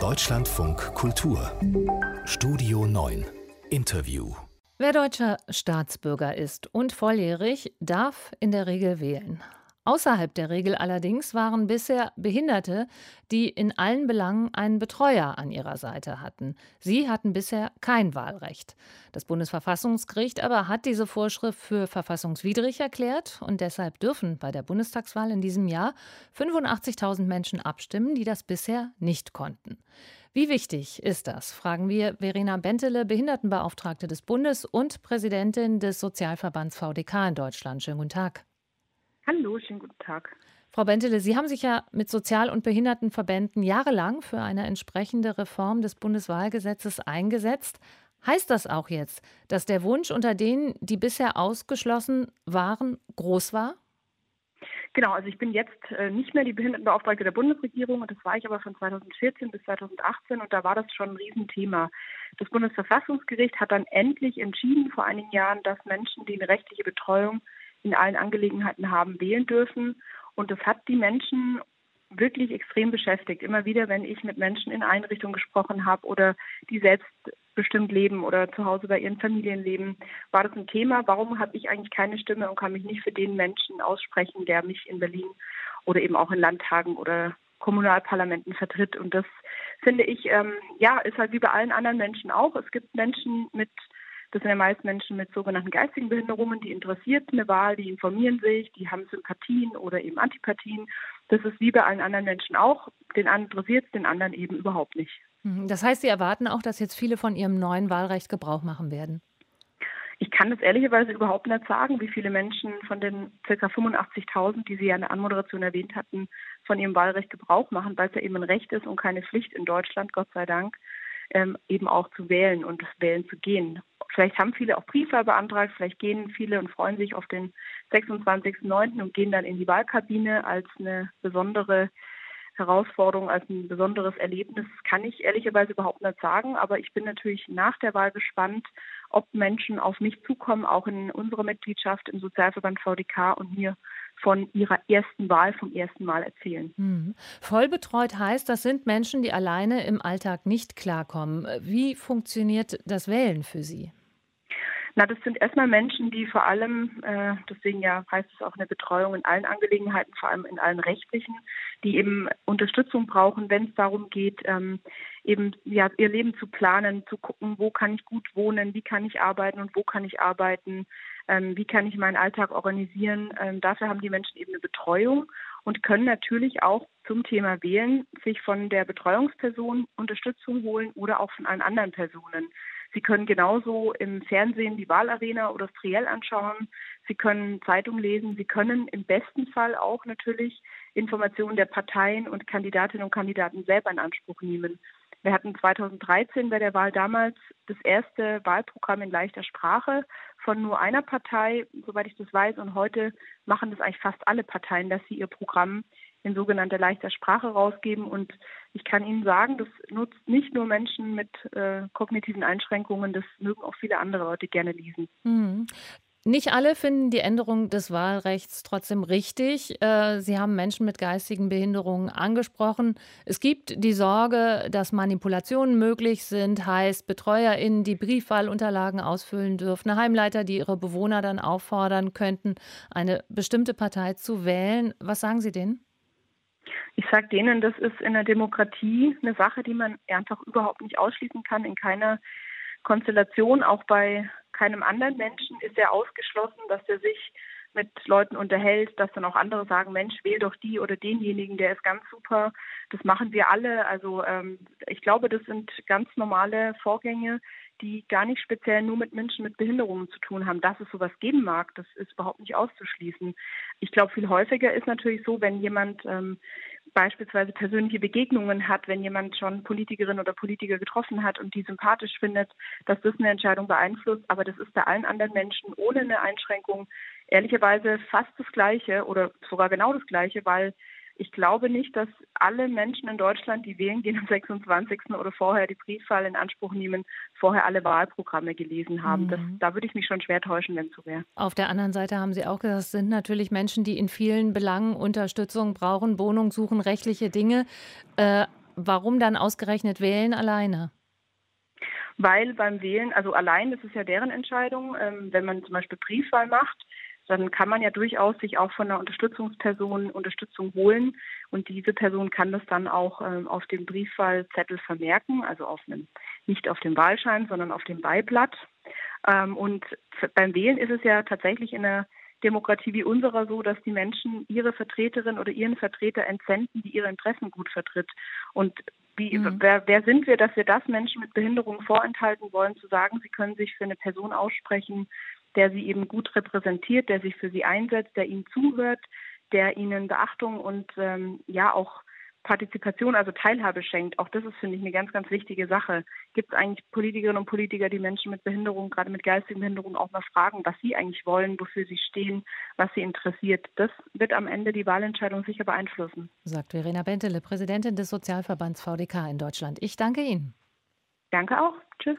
Deutschlandfunk Kultur. Studio 9 Interview. Wer deutscher Staatsbürger ist und volljährig, darf in der Regel wählen. Außerhalb der Regel allerdings waren bisher Behinderte, die in allen Belangen einen Betreuer an ihrer Seite hatten. Sie hatten bisher kein Wahlrecht. Das Bundesverfassungsgericht aber hat diese Vorschrift für verfassungswidrig erklärt und deshalb dürfen bei der Bundestagswahl in diesem Jahr 85.000 Menschen abstimmen, die das bisher nicht konnten. Wie wichtig ist das? fragen wir Verena Bentele, Behindertenbeauftragte des Bundes und Präsidentin des Sozialverbands VDK in Deutschland. Schönen guten Tag. Hallo, schönen guten Tag. Frau Bentele, Sie haben sich ja mit Sozial- und Behindertenverbänden jahrelang für eine entsprechende Reform des Bundeswahlgesetzes eingesetzt. Heißt das auch jetzt, dass der Wunsch unter denen, die bisher ausgeschlossen waren, groß war? Genau, also ich bin jetzt äh, nicht mehr die Behindertenbeauftragte der Bundesregierung und das war ich aber von 2014 bis 2018 und da war das schon ein Riesenthema. Das Bundesverfassungsgericht hat dann endlich entschieden vor einigen Jahren, dass Menschen, die eine rechtliche Betreuung in allen Angelegenheiten haben, wählen dürfen. Und das hat die Menschen wirklich extrem beschäftigt. Immer wieder, wenn ich mit Menschen in Einrichtungen gesprochen habe oder die selbstbestimmt leben oder zu Hause bei ihren Familien leben, war das ein Thema. Warum habe ich eigentlich keine Stimme und kann mich nicht für den Menschen aussprechen, der mich in Berlin oder eben auch in Landtagen oder Kommunalparlamenten vertritt? Und das finde ich, ähm, ja, ist halt wie bei allen anderen Menschen auch. Es gibt Menschen mit das sind ja meist Menschen mit sogenannten geistigen Behinderungen, die interessiert eine Wahl, die informieren sich, die haben Sympathien oder eben Antipathien. Das ist wie bei allen anderen Menschen auch. Den einen interessiert es, den anderen eben überhaupt nicht. Mhm. Das heißt, Sie erwarten auch, dass jetzt viele von Ihrem neuen Wahlrecht Gebrauch machen werden? Ich kann das ehrlicherweise überhaupt nicht sagen, wie viele Menschen von den ca. 85.000, die Sie ja in der Anmoderation erwähnt hatten, von ihrem Wahlrecht Gebrauch machen, weil es ja eben ein Recht ist und keine Pflicht in Deutschland, Gott sei Dank, ähm, eben auch zu wählen und wählen zu gehen. Vielleicht haben viele auch Briefwahl beantragt, vielleicht gehen viele und freuen sich auf den 26.09. und gehen dann in die Wahlkabine als eine besondere Herausforderung, als ein besonderes Erlebnis. Kann ich ehrlicherweise überhaupt nicht sagen, aber ich bin natürlich nach der Wahl gespannt, ob Menschen auf mich zukommen, auch in unserer Mitgliedschaft im Sozialverband VDK und mir von ihrer ersten Wahl, vom ersten Mal erzählen. Mhm. Vollbetreut heißt, das sind Menschen, die alleine im Alltag nicht klarkommen. Wie funktioniert das Wählen für Sie? Na, das sind erstmal Menschen, die vor allem, äh, deswegen ja heißt es auch eine Betreuung in allen Angelegenheiten, vor allem in allen rechtlichen, die eben Unterstützung brauchen, wenn es darum geht, ähm, eben ja ihr Leben zu planen, zu gucken, wo kann ich gut wohnen, wie kann ich arbeiten und wo kann ich arbeiten, ähm, wie kann ich meinen Alltag organisieren. Ähm, dafür haben die Menschen eben eine Betreuung und können natürlich auch zum Thema Wählen sich von der Betreuungsperson Unterstützung holen oder auch von allen anderen Personen. Sie können genauso im Fernsehen die Wahlarena oder das Triell anschauen. Sie können Zeitung lesen. Sie können im besten Fall auch natürlich Informationen der Parteien und Kandidatinnen und Kandidaten selber in Anspruch nehmen. Wir hatten 2013 bei der Wahl damals das erste Wahlprogramm in leichter Sprache von nur einer Partei, soweit ich das weiß. Und heute machen das eigentlich fast alle Parteien, dass sie ihr Programm in sogenannter leichter Sprache rausgeben. Und ich kann Ihnen sagen, das nutzt nicht nur Menschen mit äh, kognitiven Einschränkungen, das mögen auch viele andere Leute gerne lesen. Mhm. Nicht alle finden die Änderung des Wahlrechts trotzdem richtig. Äh, Sie haben Menschen mit geistigen Behinderungen angesprochen. Es gibt die Sorge, dass Manipulationen möglich sind, heißt BetreuerInnen, die Briefwahlunterlagen ausfüllen dürfen, Heimleiter, die ihre Bewohner dann auffordern könnten, eine bestimmte Partei zu wählen. Was sagen Sie denen? Ich sage denen, das ist in der Demokratie eine Sache, die man einfach überhaupt nicht ausschließen kann, in keiner Konstellation, auch bei keinem anderen Menschen ist er ausgeschlossen, dass er sich mit Leuten unterhält, dass dann auch andere sagen, Mensch, wähl doch die oder denjenigen, der ist ganz super. Das machen wir alle. Also ähm, ich glaube, das sind ganz normale Vorgänge, die gar nicht speziell nur mit Menschen mit Behinderungen zu tun haben. Dass es sowas geben mag, das ist überhaupt nicht auszuschließen. Ich glaube, viel häufiger ist natürlich so, wenn jemand ähm, beispielsweise persönliche Begegnungen hat, wenn jemand schon Politikerin oder Politiker getroffen hat und die sympathisch findet, dass das eine Entscheidung beeinflusst. Aber das ist bei allen anderen Menschen ohne eine Einschränkung ehrlicherweise fast das Gleiche oder sogar genau das Gleiche, weil ich glaube nicht, dass alle Menschen in Deutschland, die wählen gehen am 26. oder vorher die Briefwahl in Anspruch nehmen, vorher alle Wahlprogramme gelesen haben. Mhm. Das, da würde ich mich schon schwer täuschen, wenn es so wäre. Auf der anderen Seite haben Sie auch gesagt, es sind natürlich Menschen, die in vielen Belangen Unterstützung brauchen, Wohnung suchen, rechtliche Dinge. Äh, Warum dann ausgerechnet wählen alleine? Weil beim Wählen, also allein, das ist ja deren Entscheidung, ähm, wenn man zum Beispiel Briefwahl macht, dann kann man ja durchaus sich auch von einer Unterstützungsperson Unterstützung holen und diese Person kann das dann auch ähm, auf dem Briefwahlzettel vermerken, also auf einem, nicht auf dem Wahlschein, sondern auf dem Beiblatt. Ähm, und beim Wählen ist es ja tatsächlich in einer Demokratie wie unserer so, dass die Menschen ihre Vertreterin oder ihren Vertreter entsenden, die ihre Interessen gut vertritt. Und wie, mhm. wer, wer sind wir, dass wir das Menschen mit Behinderung vorenthalten wollen, zu sagen, sie können sich für eine Person aussprechen, der sie eben gut repräsentiert, der sich für sie einsetzt, der ihnen zuhört, der ihnen Beachtung und ähm, ja auch Partizipation, also Teilhabe schenkt. Auch das ist, finde ich, eine ganz, ganz wichtige Sache. Gibt es eigentlich Politikerinnen und Politiker, die Menschen mit Behinderung, gerade mit geistigen Behinderungen, auch mal fragen, was sie eigentlich wollen, wofür sie stehen, was sie interessiert? Das wird am Ende die Wahlentscheidung sicher beeinflussen. Sagt Verena Bentele, Präsidentin des Sozialverbands VDK in Deutschland. Ich danke Ihnen. Danke auch. Tschüss.